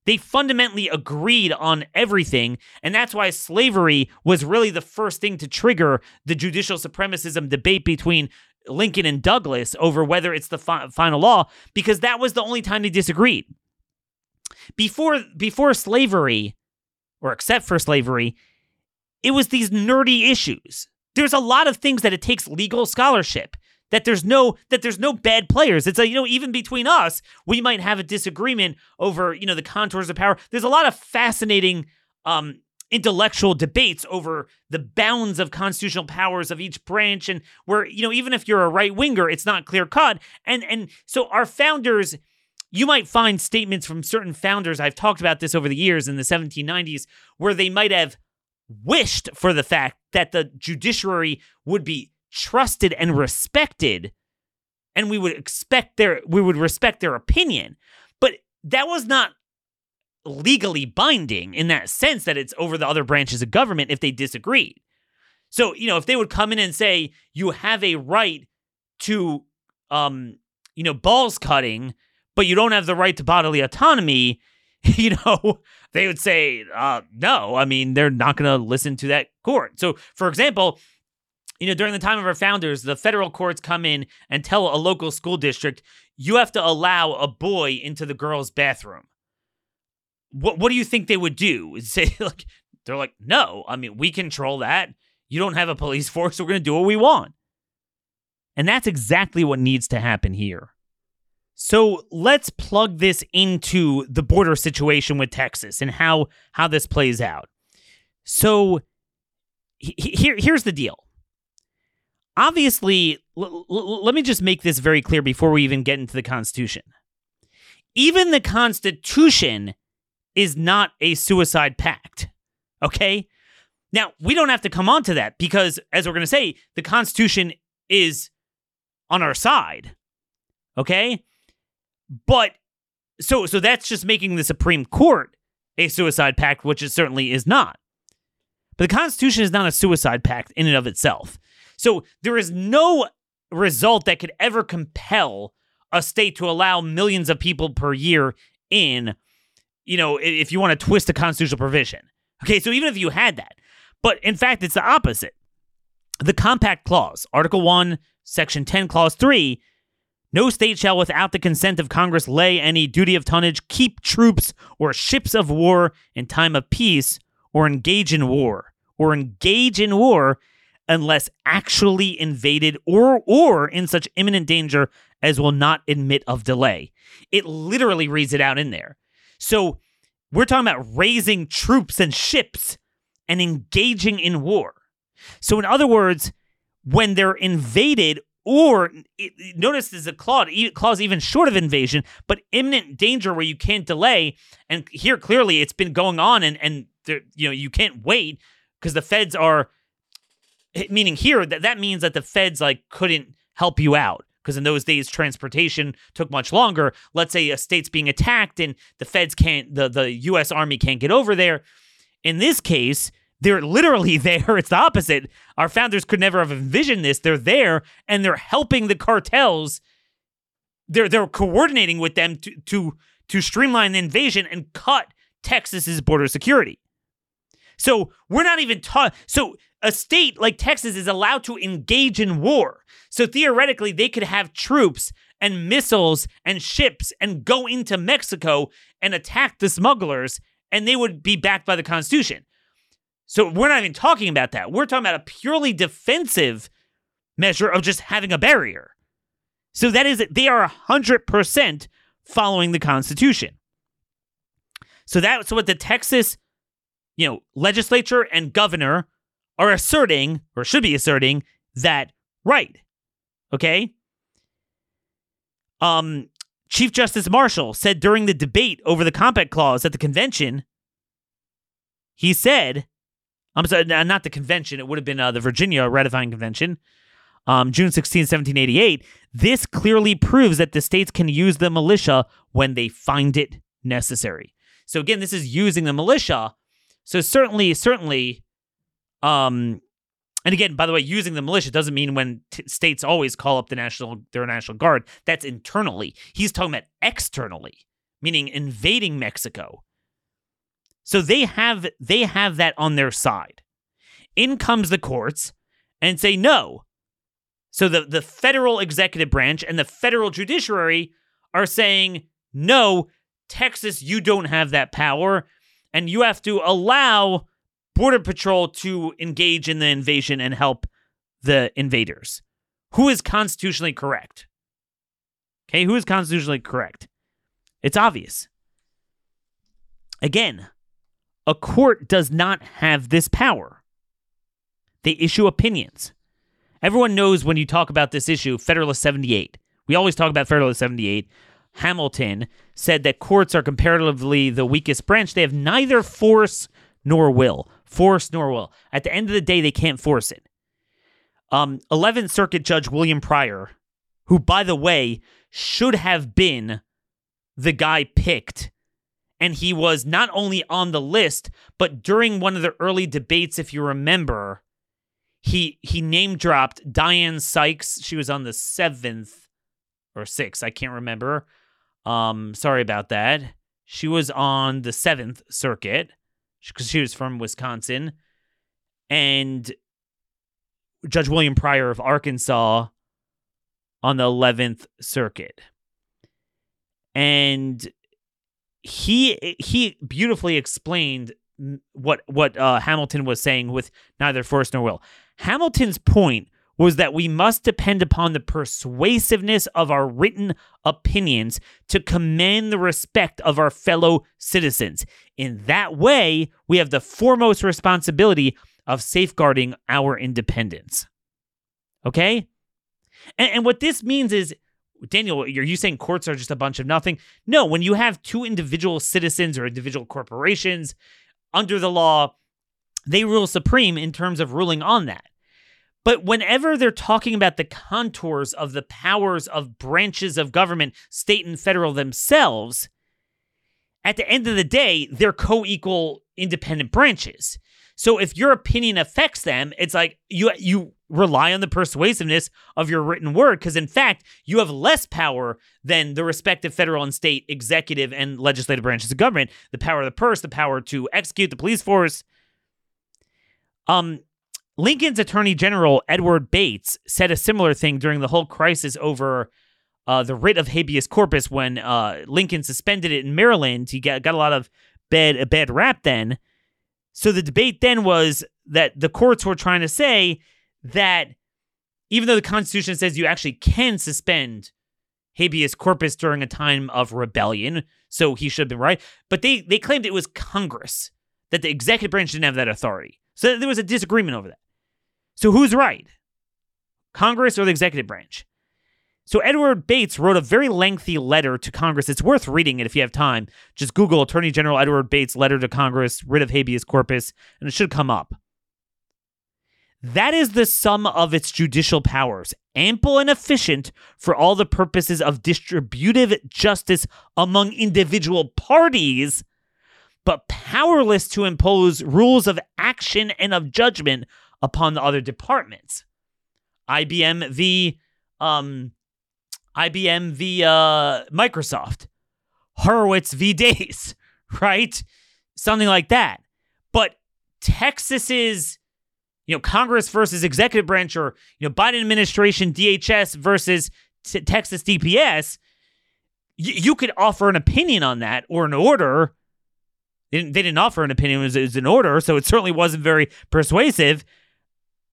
They fundamentally agreed on everything, and that's why slavery was really the first thing to trigger the judicial supremacism debate between Lincoln and Douglas over whether it's the fi- final law, because that was the only time they disagreed before before slavery or except for slavery it was these nerdy issues. There's a lot of things that it takes legal scholarship that there's no that there's no bad players. It's a you know even between us we might have a disagreement over you know the contours of power. There's a lot of fascinating um intellectual debates over the bounds of constitutional powers of each branch and where you know even if you're a right winger it's not clear cut and and so our founders you might find statements from certain founders, I've talked about this over the years in the 1790s, where they might have wished for the fact that the judiciary would be trusted and respected and we would expect their we would respect their opinion. But that was not legally binding in that sense that it's over the other branches of government if they disagreed. So you know if they would come in and say you have a right to um you know balls cutting but you don't have the right to bodily autonomy, you know, they would say, uh, no. I mean, they're not going to listen to that court. So, for example, you know, during the time of our founders, the federal courts come in and tell a local school district, you have to allow a boy into the girl's bathroom. What what do you think they would do? Say like they're like, no, I mean, we control that. You don't have a police force, so we're gonna do what we want. And that's exactly what needs to happen here. So let's plug this into the border situation with Texas and how how this plays out. So here here's the deal. Obviously, l- l- let me just make this very clear before we even get into the Constitution. Even the Constitution is not a suicide pact. Okay? Now, we don't have to come on to that because, as we're going to say, the Constitution is on our side. Okay? But so so that's just making the Supreme Court a suicide pact, which it certainly is not. But the Constitution is not a suicide pact in and of itself. So there is no result that could ever compel a state to allow millions of people per year in, you know, if you want to twist a constitutional provision. Okay, so even if you had that, but in fact, it's the opposite. The Compact Clause, Article 1, Section 10, Clause 3, no state shall, without the consent of Congress, lay any duty of tonnage, keep troops or ships of war in time of peace, or engage in war, or engage in war unless actually invaded or or in such imminent danger as will not admit of delay. It literally reads it out in there. So we're talking about raising troops and ships and engaging in war. So, in other words, when they're invaded, or notice there's a clause, clause even short of invasion, but imminent danger where you can't delay. And here clearly it's been going on, and and you know you can't wait because the feds are. Eh, meaning here that that means that the feds like couldn't help you out because in those days transportation took much longer. Let's say a state's being attacked and the feds can't, the the U.S. Army can't get over there. In this case, they're literally there. It's the opposite. Our founders could never have envisioned this. They're there and they're helping the cartels. They're they're coordinating with them to to to streamline the invasion and cut Texas's border security. So we're not even taught. So a state like Texas is allowed to engage in war. So theoretically, they could have troops and missiles and ships and go into Mexico and attack the smugglers, and they would be backed by the Constitution. So we're not even talking about that. We're talking about a purely defensive measure of just having a barrier. So that is, they are 100% following the Constitution. So that's what the Texas, you know, legislature and governor are asserting, or should be asserting, that right. Okay? Um, Chief Justice Marshall said during the debate over the Compact Clause at the convention, he said I'm sorry, not the convention. It would have been uh, the Virginia ratifying convention, um, June 16, 1788. This clearly proves that the states can use the militia when they find it necessary. So again, this is using the militia. So certainly, certainly, um, and again, by the way, using the militia doesn't mean when t- states always call up the national their national guard. That's internally. He's talking about externally, meaning invading Mexico so they have they have that on their side. In comes the courts and say no. So the, the federal executive branch and the federal judiciary are saying, no, Texas, you don't have that power, and you have to allow Border Patrol to engage in the invasion and help the invaders. Who is constitutionally correct? Okay, who is constitutionally correct? It's obvious. Again, a court does not have this power. They issue opinions. Everyone knows when you talk about this issue, Federalist 78. We always talk about Federalist 78. Hamilton said that courts are comparatively the weakest branch. They have neither force nor will. Force nor will. At the end of the day, they can't force it. Um, 11th Circuit Judge William Pryor, who, by the way, should have been the guy picked and he was not only on the list, but during one of the early debates, if you remember, he he name dropped Diane Sykes. She was on the seventh or sixth, I can't remember. Um, sorry about that. She was on the seventh circuit because she was from Wisconsin, and Judge William Pryor of Arkansas on the eleventh circuit, and he he beautifully explained what what uh, Hamilton was saying with neither force nor will. Hamilton's point was that we must depend upon the persuasiveness of our written opinions to command the respect of our fellow citizens. In that way, we have the foremost responsibility of safeguarding our independence. Okay? And, and what this means is Daniel, are you saying courts are just a bunch of nothing? No, when you have two individual citizens or individual corporations under the law, they rule supreme in terms of ruling on that. But whenever they're talking about the contours of the powers of branches of government, state and federal themselves, at the end of the day, they're co equal independent branches. So if your opinion affects them, it's like you you rely on the persuasiveness of your written word because in fact you have less power than the respective federal and state executive and legislative branches of government. The power of the purse the power to execute the police force. Um lincoln's attorney general edward bates said a similar thing during the whole crisis over uh, the writ of habeas corpus when uh, lincoln suspended it in maryland he got, got a lot of bad a bad rap then. So the debate then was that the courts were trying to say that even though the Constitution says you actually can suspend habeas corpus during a time of rebellion, so he should have been right. But they they claimed it was Congress that the executive branch didn't have that authority. So there was a disagreement over that. So who's right? Congress or the executive branch? So Edward Bates wrote a very lengthy letter to Congress. It's worth reading it if you have time. Just Google Attorney General Edward Bates letter to Congress, writ of habeas corpus, and it should come up. That is the sum of its judicial powers, ample and efficient for all the purposes of distributive justice among individual parties, but powerless to impose rules of action and of judgment upon the other departments. IBM v. Um, IBM v. Uh, Microsoft, Horowitz v. Days, right? Something like that. But Texas's you know, Congress versus executive branch or, you know, Biden administration, DHS versus t- Texas DPS, y- you could offer an opinion on that or an order. They didn't, they didn't offer an opinion, it was, was an order, so it certainly wasn't very persuasive.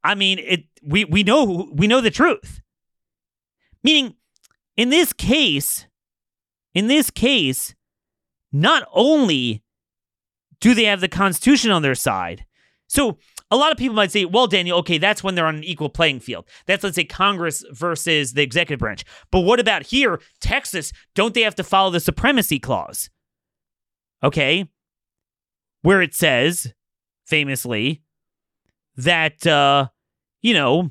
I mean, it we we know we know the truth. Meaning, in this case, in this case, not only do they have the Constitution on their side, so a lot of people might say, well, Daniel, okay, that's when they're on an equal playing field. That's, let's say, Congress versus the executive branch. But what about here, Texas? Don't they have to follow the supremacy clause? Okay. Where it says, famously, that, uh, you know,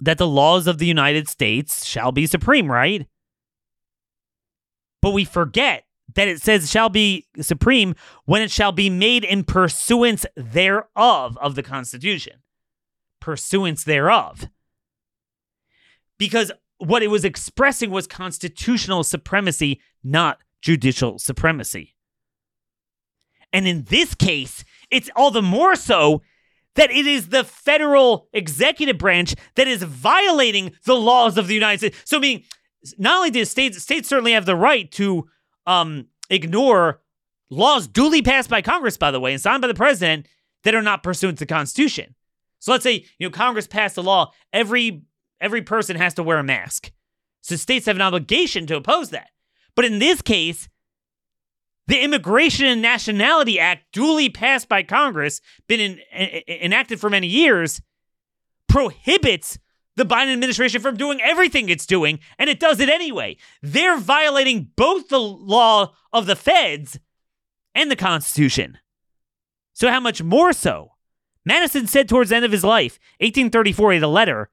that the laws of the United States shall be supreme, right? But we forget that it says shall be supreme when it shall be made in pursuance thereof of the Constitution. Pursuance thereof. Because what it was expressing was constitutional supremacy, not judicial supremacy. And in this case, it's all the more so that it is the federal executive branch that is violating the laws of the United States. So, I mean, not only do states, states certainly have the right to um, ignore laws duly passed by Congress, by the way, and signed by the president that are not pursuant to the Constitution. So let's say you know Congress passed a law every every person has to wear a mask. So states have an obligation to oppose that. But in this case, the Immigration and Nationality Act, duly passed by Congress, been in, enacted for many years, prohibits the Biden administration from doing everything it's doing, and it does it anyway. They're violating both the law of the feds and the Constitution. So, how much more so? Madison said towards the end of his life, 1834, in a letter,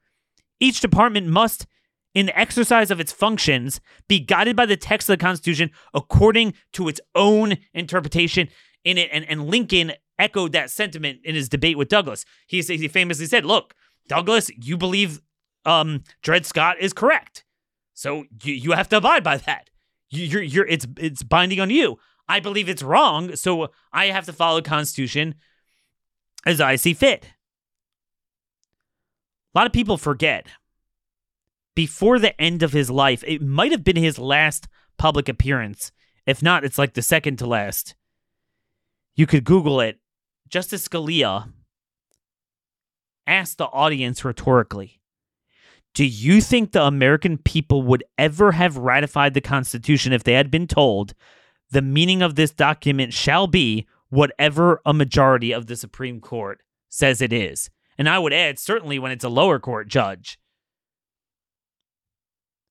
each department must, in the exercise of its functions, be guided by the text of the Constitution according to its own interpretation in it. And, and Lincoln echoed that sentiment in his debate with Douglas. He, he famously said, Look, Douglas, you believe um, Dred Scott is correct. So you, you have to abide by that. You're, you're, it's, it's binding on you. I believe it's wrong, so I have to follow the Constitution as I see fit. A lot of people forget. Before the end of his life, it might have been his last public appearance. If not, it's like the second to last. You could Google it. Justice Scalia asked the audience rhetorically do you think the American people would ever have ratified the Constitution if they had been told the meaning of this document shall be whatever a majority of the Supreme Court says it is? And I would add, certainly when it's a lower court judge.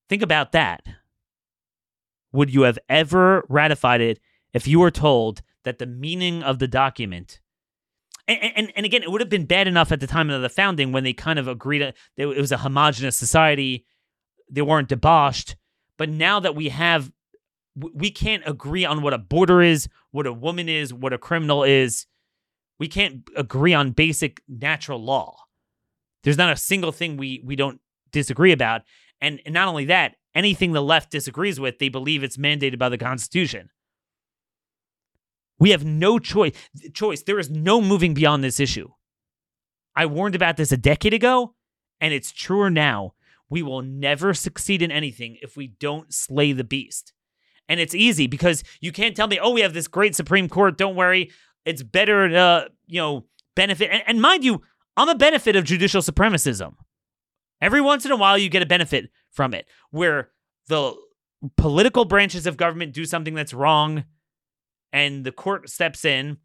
Think about that. Would you have ever ratified it if you were told that the meaning of the document and, and, and again, it would have been bad enough at the time of the founding when they kind of agreed that it was a homogenous society. They weren't debauched. But now that we have, we can't agree on what a border is, what a woman is, what a criminal is. We can't agree on basic natural law. There's not a single thing we we don't disagree about. And, and not only that, anything the left disagrees with, they believe it's mandated by the Constitution. We have no choice. Choice. There is no moving beyond this issue. I warned about this a decade ago, and it's truer now. We will never succeed in anything if we don't slay the beast. And it's easy because you can't tell me, oh, we have this great Supreme Court. Don't worry. It's better to, you know, benefit. And, and mind you, I'm a benefit of judicial supremacism. Every once in a while, you get a benefit from it where the political branches of government do something that's wrong and the court steps in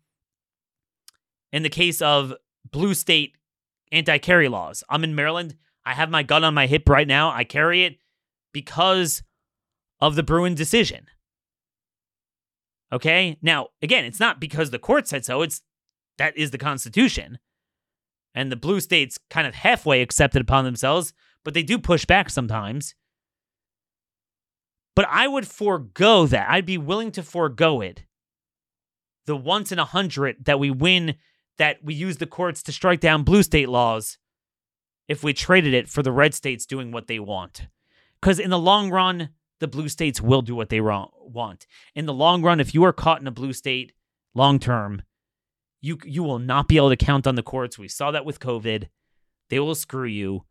in the case of blue state anti-carry laws. I'm in Maryland. I have my gun on my hip right now. I carry it because of the Bruen decision. Okay? Now, again, it's not because the court said so. It's that is the Constitution. And the blue states kind of halfway accepted upon themselves, but they do push back sometimes. But I would forego that. I'd be willing to forego it. The once in a hundred that we win, that we use the courts to strike down blue state laws if we traded it for the red states doing what they want. Because in the long run, the blue states will do what they want. In the long run, if you are caught in a blue state long term, you you will not be able to count on the courts. We saw that with COVID. They will screw you.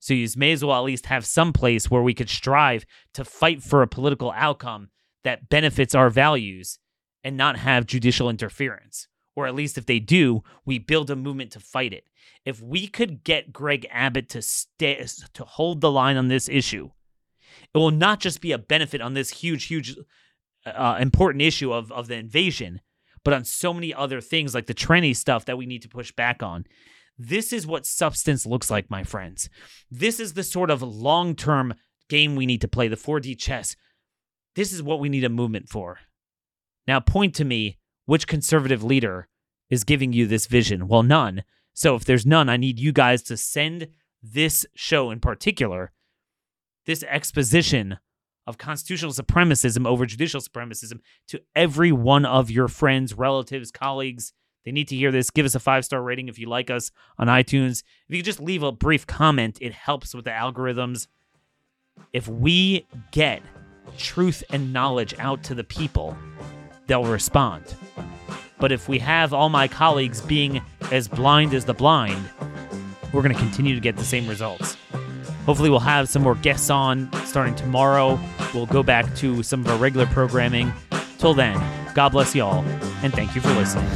So you may as well at least have some place where we could strive to fight for a political outcome that benefits our values and not have judicial interference. Or at least if they do, we build a movement to fight it. If we could get Greg Abbott to stay to hold the line on this issue, it will not just be a benefit on this huge, huge, uh, important issue of, of the invasion, but on so many other things like the tranny stuff that we need to push back on. This is what substance looks like, my friends. This is the sort of long term game we need to play, the 4D chess. This is what we need a movement for. Now, point to me which conservative leader is giving you this vision. Well, none. So if there's none, I need you guys to send this show in particular, this exposition of constitutional supremacism over judicial supremacism to every one of your friends, relatives, colleagues. They need to hear this. Give us a five star rating if you like us on iTunes. If you could just leave a brief comment, it helps with the algorithms. If we get truth and knowledge out to the people, they'll respond. But if we have all my colleagues being as blind as the blind, we're going to continue to get the same results. Hopefully, we'll have some more guests on starting tomorrow. We'll go back to some of our regular programming. Till then, God bless y'all, and thank you for listening.